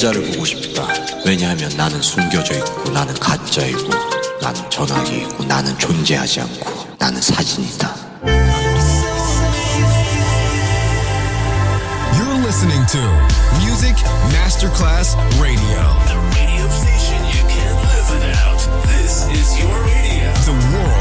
진짜를 보고 싶다. 왜냐하면 나는 숨겨져 있고 나는 가짜이고 나는 전화기이고 나는 존재하지 않고 나는 사진이다. You're listening to Music Masterclass Radio. The radio station you can't live without. This is your radio. The world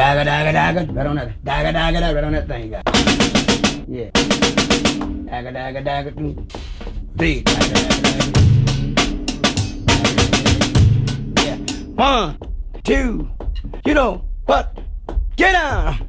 Dagger, dagger, dagger, right on that. Dagger, dagger, dagger, right on that thing, guy. Yeah. Dagger, dagger, dagger, two, three. Dagger, dagger, dagger. Yeah. One, two, you know what? Get down.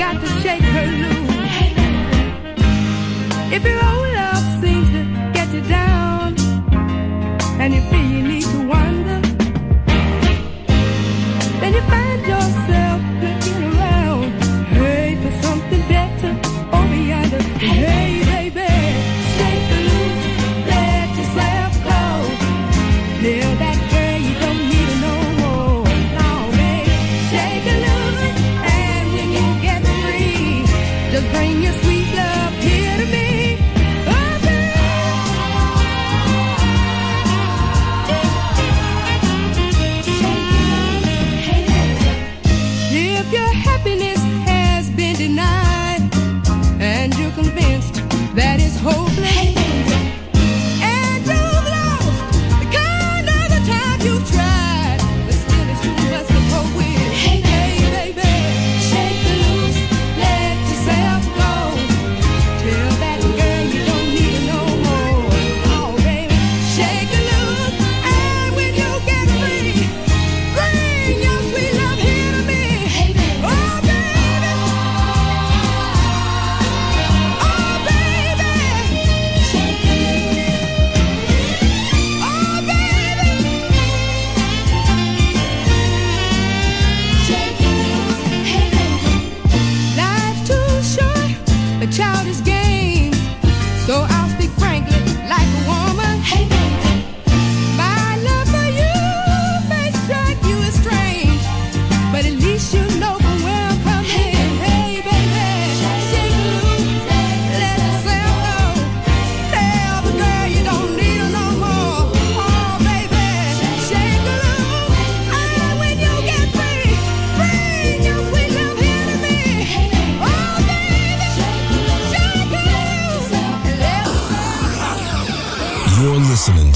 got to shake her loose. If you're always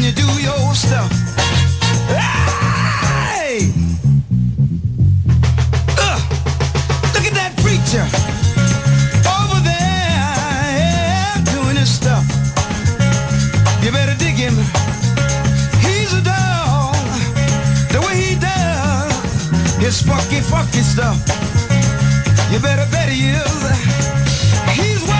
when you do your stuff. Hey! Uh, look at that preacher over there doing his stuff. You better dig him. He's a dog. The way he does his funky, funky stuff. You better bet he is. He's wild.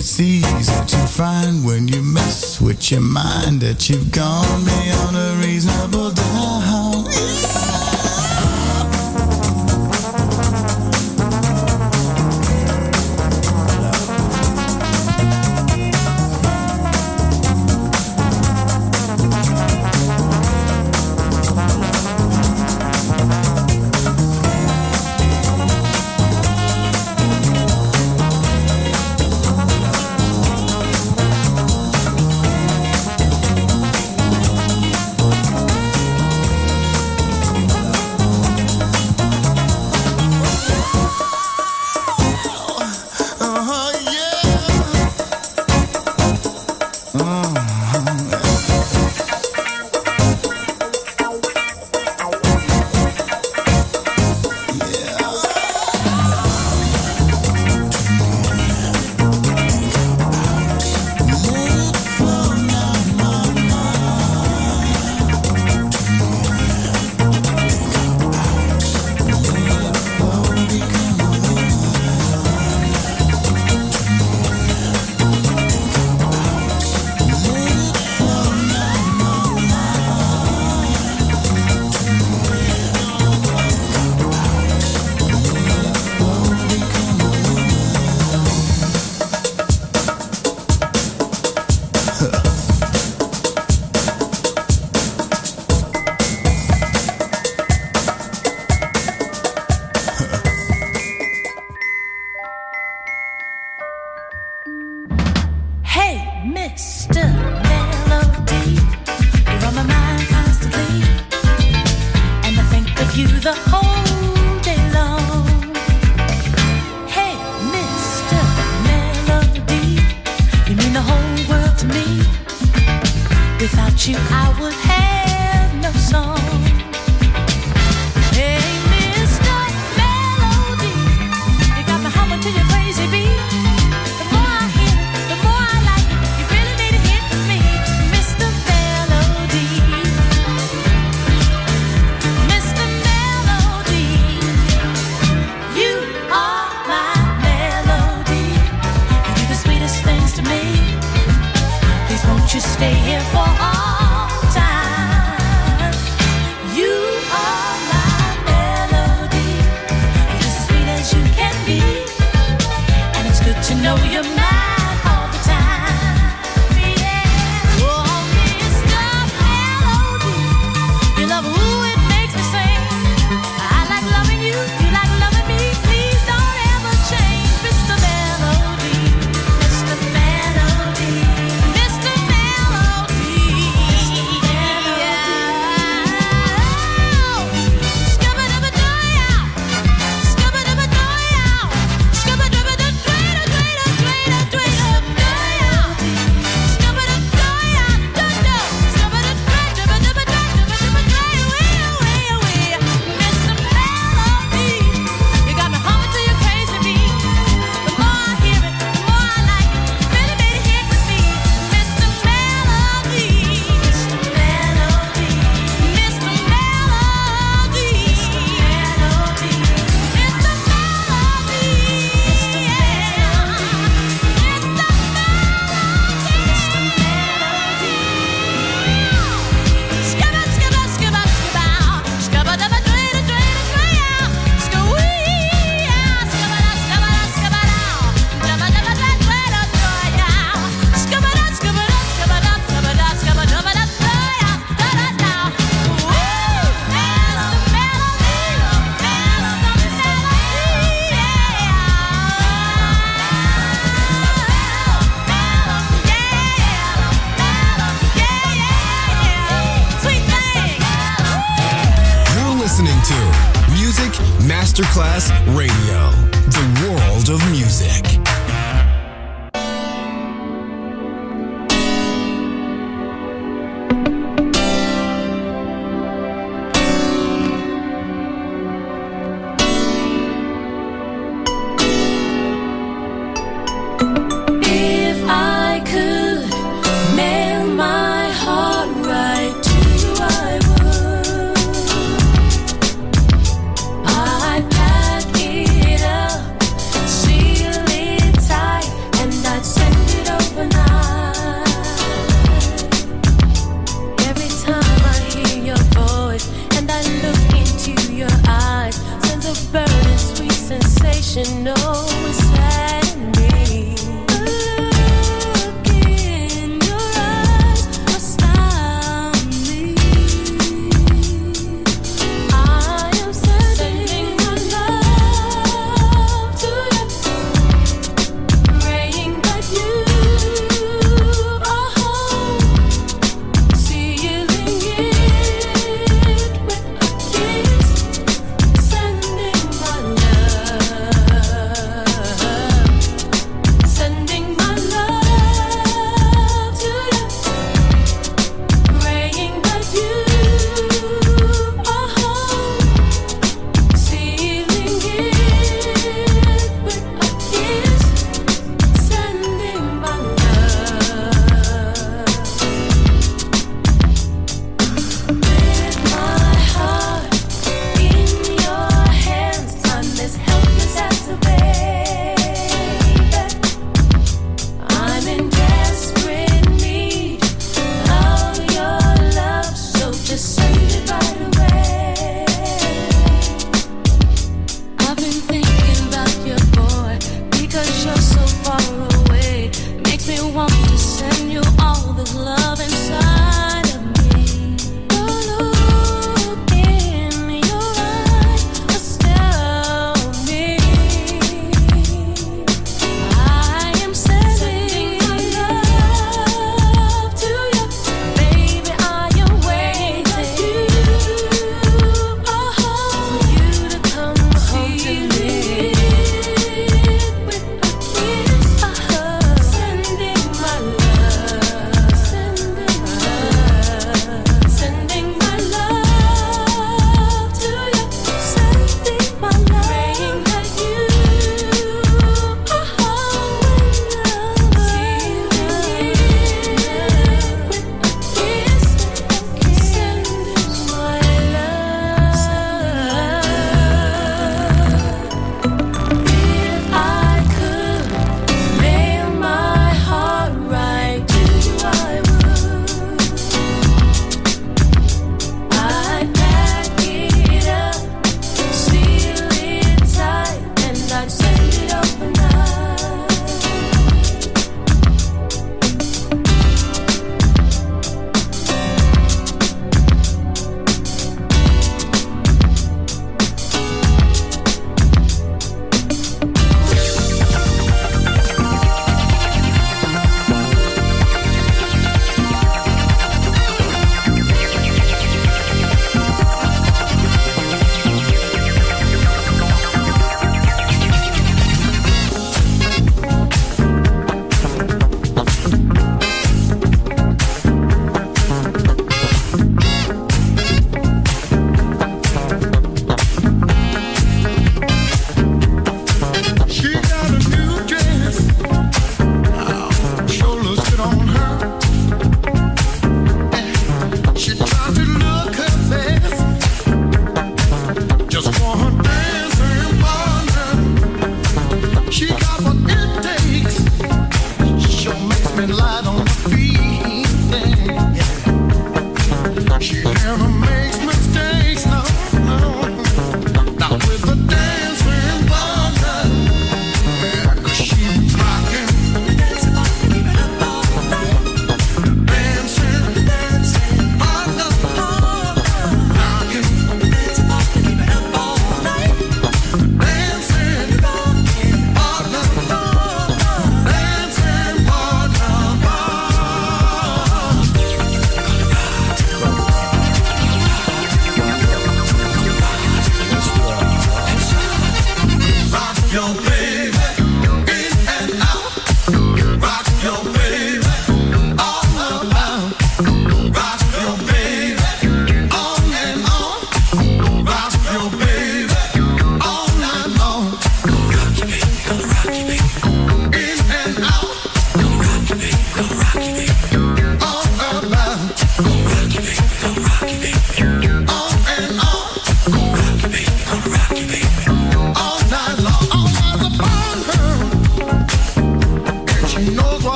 It's easy to find when you mess with your mind that you've gone beyond a reasonable doubt. Yeah. Oh.